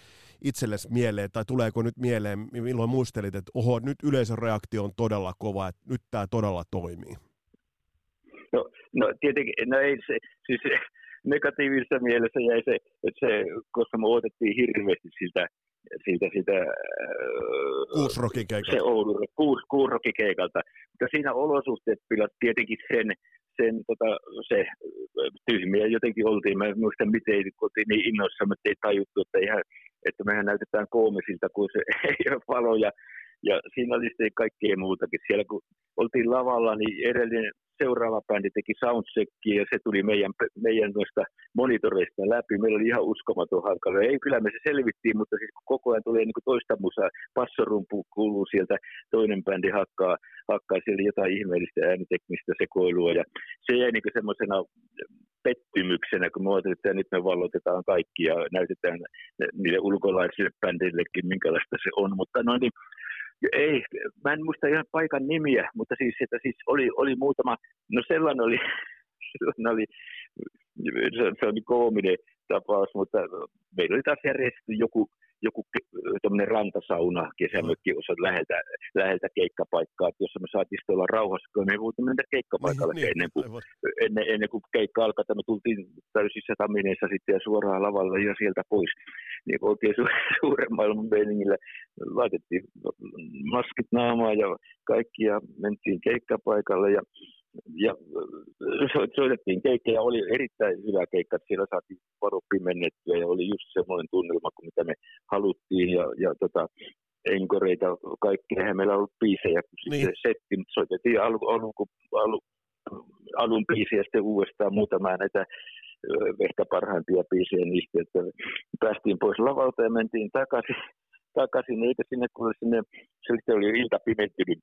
itsellesi mieleen, tai tuleeko nyt mieleen, milloin muistelit, että oho, nyt yleisön reaktio on todella kova, että nyt tämä todella toimii? No, no tietenkin, no ei se, siis negatiivisessa mielessä jäi se, että se, koska me odotettiin hirveästi siltä siitä, siitä keikalta. Se Oulun, kuus, Kuusrokin keikalta. Mutta siinä olosuhteet pilat tietenkin sen, sen tota, se tyhmiä jotenkin oltiin. Mä en muista, miten oltiin niin innoissa, että ei tajuttu, että eihän, että mehän näytetään koomisilta, kun se ei ole valoja. Ja siinä oli sitten kaikkea muutakin. Siellä kun oltiin lavalla, niin edellinen seuraava bändi teki soundcheckia ja se tuli meidän, meidän noista monitoreista läpi. Meillä oli ihan uskomaton hankala. Ei, kyllä me se selvittiin, mutta siis koko ajan tulee niin toista musaa. Passorumpu kuuluu sieltä, toinen bändi hakkaa, hakkaa siellä jotain ihmeellistä ääniteknistä sekoilua. Ja se jäi niin semmoisena pettymyksenä, kun me että nyt me vallotetaan kaikki ja näytetään niille ulkolaisille bändeillekin, minkälaista se on. Mutta no niin, ei, mä en muista ihan paikan nimiä, mutta siis, että siis oli, oli muutama, no sellainen oli, sellainen oli se, se oli koominen tapaus, mutta meillä oli taas järjestetty joku joku tämmöinen rantasauna, kesämökki osa läheltä, läheltä keikkapaikkaa, jossa me saatiin olla rauhassa, kun me ei voitu mennä keikkapaikalle niin, ennen, kuin, ennen, ennen kuin keikka alkaa. Me tultiin täysissä tamineissa sitten ja suoraan lavalle ja sieltä pois. Niin oikein su- suuren maailman meiningillä laitettiin maskit naamaa ja kaikki ja mentiin keikkapaikalle ja ja soitettiin keikkoja, oli erittäin hyvä keikka, että siellä saatiin varo pimennettyä ja oli just semmoinen tunnelma kuin mitä me haluttiin ja, ja tota, enkoreita, kaikkea, eihän meillä ollut biisejä, kun niin. sitten setti, soitettiin alun, alun, alun, alun biisiä ja sitten uudestaan muutama näitä ehkä parhaimpia biisejä niistä, että päästiin pois lavalta ja mentiin takaisin, takaisin eikä sinne, kun sinne, se oli ilta pimentynyt,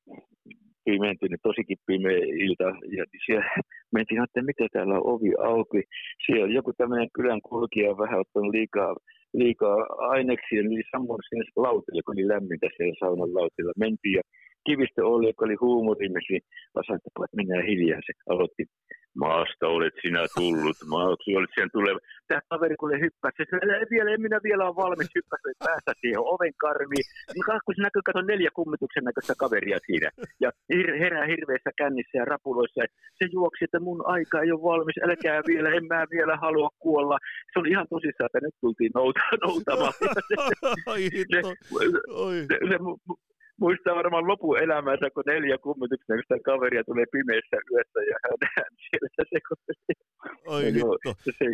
pimentynyt, tosikin pimeä ilta, ja siellä mentiin, että miten täällä on ovi auki. Siellä on joku tämmöinen kylän kulkija vähän ottanut liikaa, liikaa aineksia, niin samoin sinne lautille, kun oli lämmintä siellä saunan lautilla. Mentiin ja kivistö oli, joka oli huumorimme, niin vasantapa, että mennään hiljaa. Se aloitti maasta olet sinä tullut, maasta olet sen tuleva. Tämä kaveri kun hyppäsi, se vielä, en minä vielä ole valmis hyppäsi päästä siihen oven karmiin. Niin kun se näkyy, kato neljä kummituksen näköistä kaveria siinä. Ja herää hirveässä kännissä ja rapuloissa. Se juoksi, että mun aika ei ole valmis, älkää vielä, en mä vielä halua kuolla. Se oli ihan tosissaan, että nyt tultiin nouta, noutamaan. se, se, se, muistaa varmaan lopun elämänsä, kun neljä kummituksen kaveria tulee pimeässä yössä ja hän, siellä sekoilee. Oi no, se,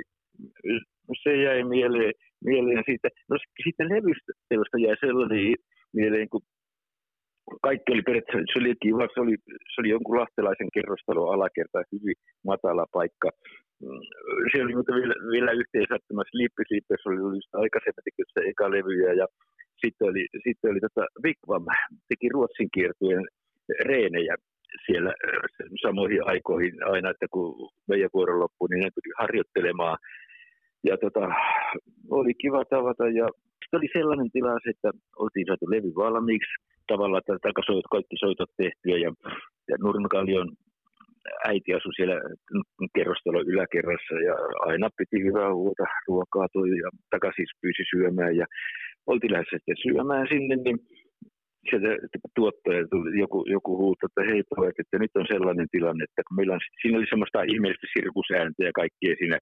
se, jäi mieleen, mieleen siitä. No sitten levystä jäi sellainen mieleen, kun kaikki oli periaatteessa, se oli kiva, se oli, se oli jonkun lahtelaisen kerrostalon alakerta, hyvin matala paikka. Mm, se oli vielä, vielä yhteen sattumassa Lippis oli just aikaisemmin se eka levyjä ja sitten oli, sitten oli tota Vigvam, teki Ruotsin kiertueen reenejä siellä äh, samoihin aikoihin aina, että kun meidän vuoro loppui, niin ne tuli harjoittelemaan. Ja tota, oli kiva tavata ja sitten oli sellainen tilanne, että oltiin saatu levy valmiiksi, tavallaan takasoit, kaikki soitot tehtyä ja, ja Nurmkallion äiti asui siellä kerrostalon yläkerrassa ja aina piti hyvää huolta ruokaa tuli ja takaisin pyysi syömään ja oltiin lähdössä sitten syömään sinne, niin sieltä tuottaja tuli joku, joku huuto, että hei pojat, että nyt on sellainen tilanne, että kun meillä on, siinä oli semmoista ihmeellistä sirkusääntöä ja kaikkea siinä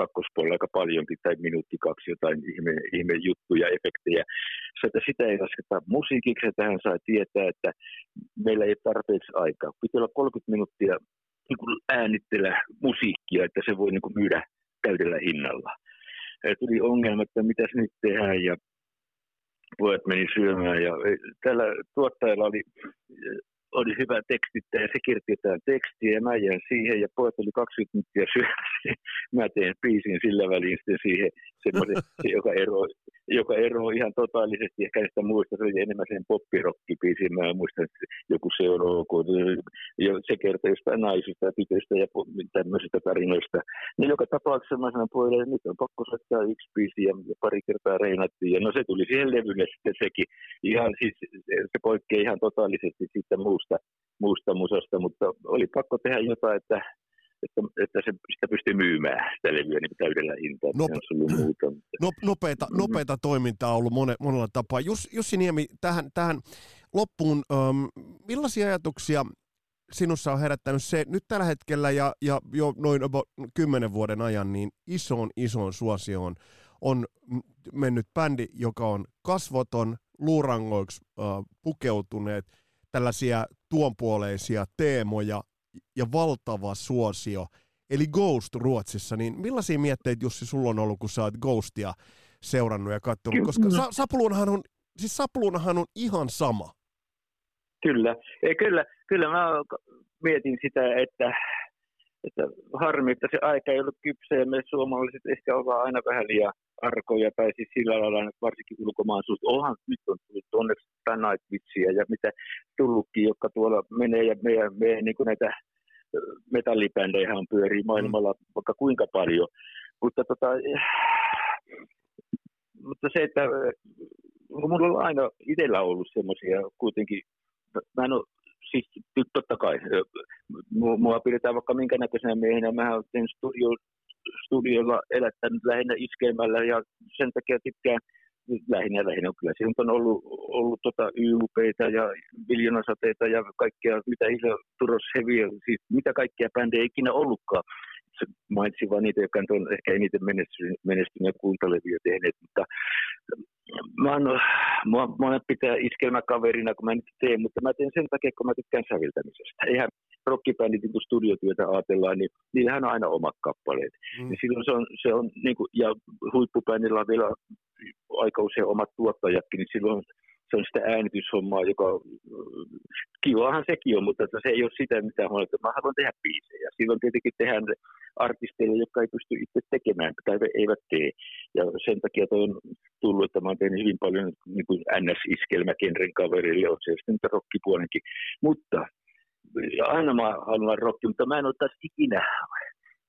kakkospuolella aika paljonkin, tai minuutti kaksi jotain ihme, ihme juttuja, efektejä. Se, että sitä ei lasketa musiikiksi, että hän sai tietää, että meillä ei tarpeeksi aikaa. Pitää olla 30 minuuttia niin kuin äänittellä musiikkia, että se voi niin kuin myydä täydellä hinnalla tuli ongelma, että mitäs nyt tehdään ja pojat meni syömään ja tällä tuottajalla oli, oli hyvä tekstittäjä, se kirjoitti jotain tekstiä ja mä jäin siihen ja pojat oli 20 minuuttia syömässä. Mä teen biisin sillä väliin sitten siihen semmoisen, joka eroaa joka eroaa ihan totaalisesti ehkä näistä muista. Se oli enemmän sen poppirokkipiisi. Mä muistan, että joku se on ok. Se kertoo jostain naisista ja tytöistä ja tämmöisistä tarinoista. Niin joka tapauksessa mä sanoin pojille, että nyt on pakko soittaa yksi biisi ja pari kertaa reinattiin. Ja no se tuli siihen levylle sitten sekin. Ihan siis, se poikkeaa ihan totaalisesti siitä muusta, muusta musasta, mutta oli pakko tehdä jotain, että että, että se, sitä pystyy myymään sitä levyä niin täydellä hintaa. Nop- muuta. No, nopeita, mm-hmm. nopeita toimintaa on ollut mone, monella tapaa. Jus, Jussi Niemi, tähän, tähän loppuun, ähm, millaisia ajatuksia sinussa on herättänyt se nyt tällä hetkellä ja, ja jo noin kymmenen vuoden ajan niin isoon isoon suosioon on mennyt bändi, joka on kasvoton, luurangoiksi äh, pukeutuneet, tällaisia tuonpuoleisia teemoja ja valtava suosio, eli Ghost Ruotsissa, niin millaisia mietteitä Jussi sulla on ollut, kun sä oot Ghostia seurannut ja katsonut, koska Sa- Sapluunahan on, siis Sapluunahan on ihan sama. Kyllä, ja kyllä, kyllä mä mietin sitä, että, että harmi, että se aika ei ollut kypsä ja me suomalaiset ehkä ollaan aina vähän liian arkoja tai siis sillä lailla varsinkin ulkomaan suhteen. Onhan nyt on tullut onneksi Night ja mitä tullutkin, jotka tuolla menee ja meidän, meidän niin näitä metallibändejä on pyörii maailmalla mm. vaikka kuinka paljon. Mutta, tota, mutta se, että mulla on aina itsellä ollut semmoisia kuitenkin, mä en ole, siis totta kai, mua pidetään vaikka minkä näköisenä miehenä, mä olen studio, studiolla elättänyt lähinnä iskemällä ja sen takia tykkään lähinnä, lähinnä kyllä se on ollut, ollut tota YUPitä ja miljoonasateita ja kaikkea, mitä iso Turos Heavy, siis mitä kaikkia bändejä ikinä ollutkaan. Mainitsin vain niitä, jotka on ehkä eniten menestyneet kuuntelevia tehneet, mutta mä, oon, mä, mä pitää iskelmäkaverina, kun mä nyt teen, mutta mä teen sen takia, kun mä tykkään säveltämisestä. Eihän rockibändit, niin kun studiotyötä ajatellaan, niin niillähän on aina omat kappaleet. Mm. Niin silloin se on, se on niin kuin, ja huippubändillä on vielä aika usein omat tuottajatkin, niin silloin se on sitä äänityshommaa, joka kivahan sekin on, mutta se ei ole sitä, mitä mä että mä haluan tehdä biisejä. Silloin tietenkin tehdään artisteille, jotka ei pysty itse tekemään tai eivät tee. Ja sen takia toi on tullut, että mä oon hyvin paljon niin kuin NS-iskelmäkenren kaverille, on se sitten rockipuolenkin. Mutta aina mä haluan rocki, mutta mä en ole taas ikinä.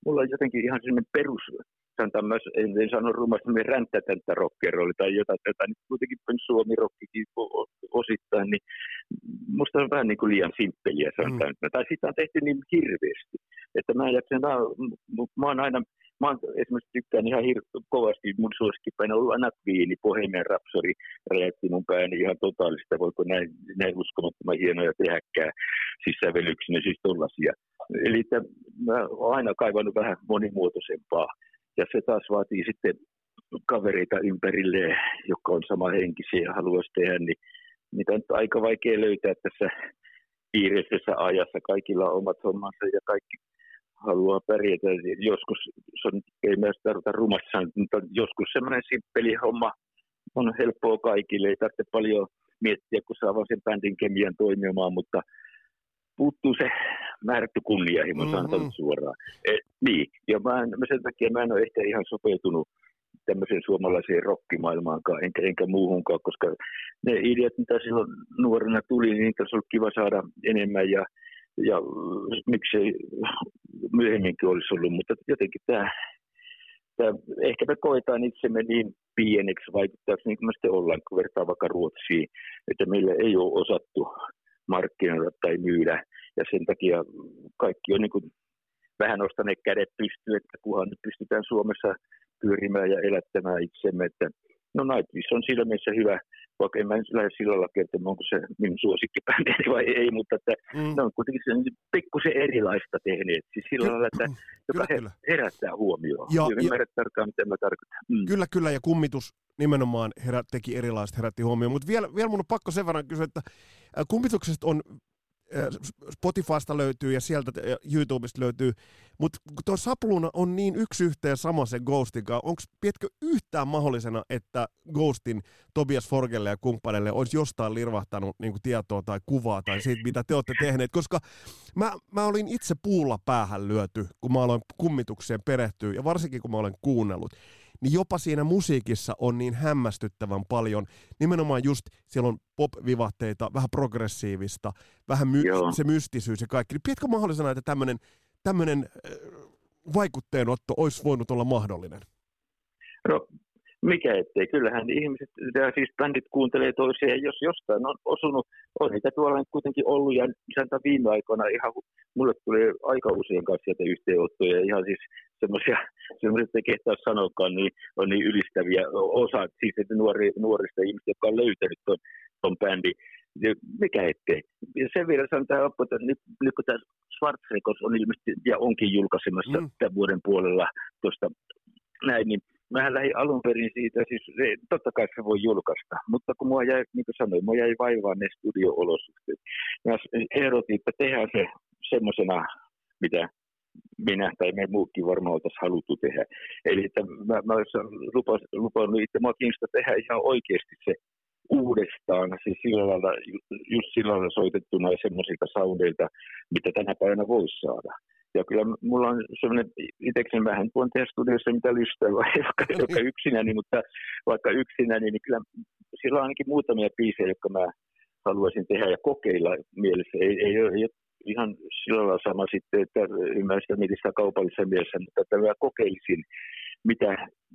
Mulla on jotenkin ihan sellainen perus sanotaan myös, en, en sano rumasti, ränttätäntä rockeroilla tai jotain tätä, niin kuitenkin suomi rockikin osittain, niin musta on vähän niin kuin liian simppeliä sanotaan. Mm. Tai sitä on tehty niin hirveästi, että mä ajattelen, mä, mä oon aina, mä oon esimerkiksi tykkään ihan hir- kovasti, mun suosikkipäin on ollut aina Queen, Bohemian Rhapsody räjähti mun pääni ihan totaalista, voiko näin, näin uskomattoman hienoja tehäkään, siis sävellyksinä, siis tollasia. Eli että mä oon aina kaivannut vähän monimuotoisempaa ja se taas vaatii sitten kavereita ympärille, jotka on sama henkisiä ja haluaisi tehdä, niin niitä on aika vaikea löytää tässä kiireisessä ajassa. Kaikilla on omat hommansa ja kaikki haluaa pärjätä. Joskus, se on, ei myös tarvita rumasti mutta joskus semmoinen simppeli homma on helppoa kaikille. Ei tarvitse paljon miettiä, kun saa vaan sen bändin kemian toimimaan, mutta puuttuu se määrätty kunnianhimo, mm-hmm. sanotaan suoraan. E, niin, ja mä en, sen takia mä en ole ehkä ihan sopeutunut tämmöiseen suomalaiseen rockimaailmaankaan, enkä, enkä muuhunkaan, koska ne ideat, mitä silloin nuorena tuli, niin niitä olisi ollut kiva saada enemmän ja, ja miksei myöhemminkin olisi ollut, mutta jotenkin tämä, tämä ehkä me koetaan itsemme niin pieneksi vaikuttaakseni, niin kuin me sitten ollaan, kun vertaa vaikka Ruotsiin, että meillä ei ole osattu markkinoida tai myydä. Ja sen takia kaikki on niin kuin vähän nostaneet kädet pystyyn, että kunhan nyt pystytään Suomessa pyörimään ja elättämään itsemme. Että no Nightwish on sillä mielessä hyvä, vaikka en mä nyt lähde sillä lailla kertomaan, onko se minun suosikkibändi vai ei, mutta että mm. ne on kuitenkin sen pikkusen erilaista tehneet. Siis sillä lailla, että joka kyllä, herättää huomioon. Ja, Ymmärrät tarkkaan, mitä mä tarkoitan. Mm. Kyllä, kyllä, ja kummitus nimenomaan herä, teki erilaista, herätti huomioon. Mutta vielä, vielä mun on pakko sen verran kysyä, että kummituksesta on Spotifysta löytyy ja sieltä YouTubesta löytyy, mutta tuo Sapluna on niin yksi yhteen sama se Ghostin kanssa, onko pietkö yhtään mahdollisena, että Ghostin Tobias Forgelle ja kumppaneille olisi jostain lirvahtanut niin tietoa tai kuvaa tai siitä, mitä te olette tehneet, koska mä, mä olin itse puulla päähän lyöty, kun mä aloin kummitukseen perehtyä ja varsinkin kun mä olen kuunnellut niin jopa siinä musiikissa on niin hämmästyttävän paljon. Nimenomaan just siellä on pop-vivahteita, vähän progressiivista, vähän my- se mystisyys ja kaikki. Niin pidätkö mahdollisena, että tämmöinen tämmöinen äh, vaikutteenotto olisi voinut olla mahdollinen? No, mikä ettei. Kyllähän ihmiset, ja siis bändit kuuntelee toisiaan, jos jostain on osunut, on niitä tuolla kuitenkin ollut, ja sanotaan viime aikoina ihan, mulle tuli aika usein kanssa sieltä yhteenottoja, ihan siis semmoisia, semmoisia ei kehtaa sanokaan, niin on niin ylistäviä osa, siis että nuori, nuorista ihmistä, jotka on löytänyt ton, ton bändin, mikä ettei. Ja sen vielä sanotaan, että nyt, nyt kun tämä Schwarzrekos on ilmeisesti ja onkin julkaisemassa mm. tämän vuoden puolella tuosta näin, niin Mähän lähdin alun perin siitä, siis se, totta kai se voi julkaista, mutta kun mua jäi, niin kuin sanoin, mua jäi vaivaa ne studio-olosuhteet. Mä ehdotin, että tehdään se semmoisena, mitä minä tai me muutkin varmaan oltaisiin haluttu tehdä. Eli että mä, mä lupasin, lupannut itse mua kiinnostaa tehdä ihan oikeasti se uudestaan, siis sillä lailla, just sillä lailla soitettuna semmoisilta soundeilta, mitä tänä päivänä voisi saada. Ja kyllä mulla on sellainen, itsekseni vähän voin tehdä studiossa mitä lystää, vaikka, vaikka yksinäni, mutta vaikka yksinäni, niin kyllä sillä on ainakin muutamia biisejä, jotka mä haluaisin tehdä ja kokeilla mielessä. Ei, ei, ei, ei ihan sillä lailla sama sitten, että ymmärrän sitä mitä kaupallisessa mielessä, mutta että mä kokeilisin, mitä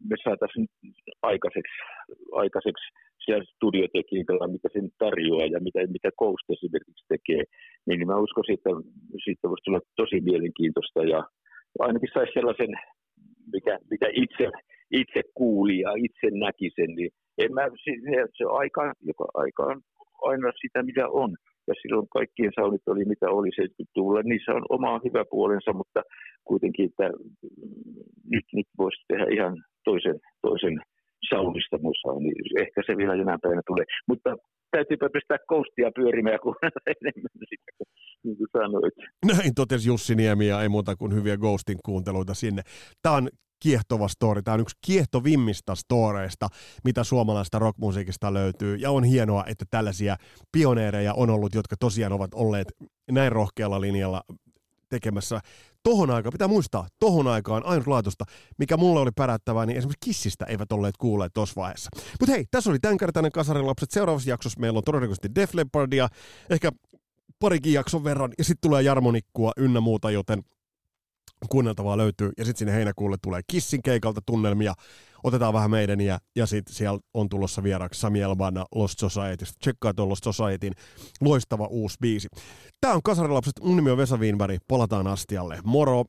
me saataisiin aikaiseksi, aikaiseksi siellä studiotekniikalla, mitä sen tarjoaa ja mitä, mitä Coast esimerkiksi tekee, niin, niin mä uskon, että siitä voisi tulla tosi mielenkiintoista ja ainakin saisi sellaisen, mikä, mikä itse, itse kuuli ja itse näki sen, niin en mä, se, se aika, joka aika on aina sitä, mitä on. Ja silloin kaikkien saunit oli mitä oli 70-luvulla. Niissä on oma hyvä puolensa, mutta kuitenkin että nyt, nyt voisi tehdä ihan toisen, toisen saunista musaa, niin ehkä se vielä jonain päivänä tulee. Mutta täytyypä pistää koustia pyörimään kun enemmän sitä, niin kuin sanoit. Näin totesi Jussi Niemi ja ei muuta kuin hyviä Ghostin kuunteluita sinne. Tämä on kiehtova story. Tämä on yksi kiehtovimmista storeista, mitä suomalaista rockmusiikista löytyy. Ja on hienoa, että tällaisia pioneereja on ollut, jotka tosiaan ovat olleet näin rohkealla linjalla tekemässä tohon aikaan, pitää muistaa, tohon aikaan ainutlaatusta, mikä mulle oli pärättävää, niin esimerkiksi Kissistä eivät olleet kuulleet tuossa vaiheessa. Mutta hei, tässä oli tämänkertainen Kasarin lapset. Seuraavassa jaksossa meillä on todennäköisesti Def Leppardia, ehkä parikin jakson verran, ja sitten tulee Jarmonikkua ynnä muuta, joten kuunneltavaa löytyy. Ja sitten sinne heinäkuulle tulee Kissin keikalta tunnelmia. Otetaan vähän meidän ja, ja sitten siellä on tulossa vieraaksi Sami Elbana Lost Society. Tsekkaa tuon Lost Societyn loistava uusi biisi. Tämä on Kasarilapset. Mun nimi on Vesa Wienberg. Palataan astialle. Moro!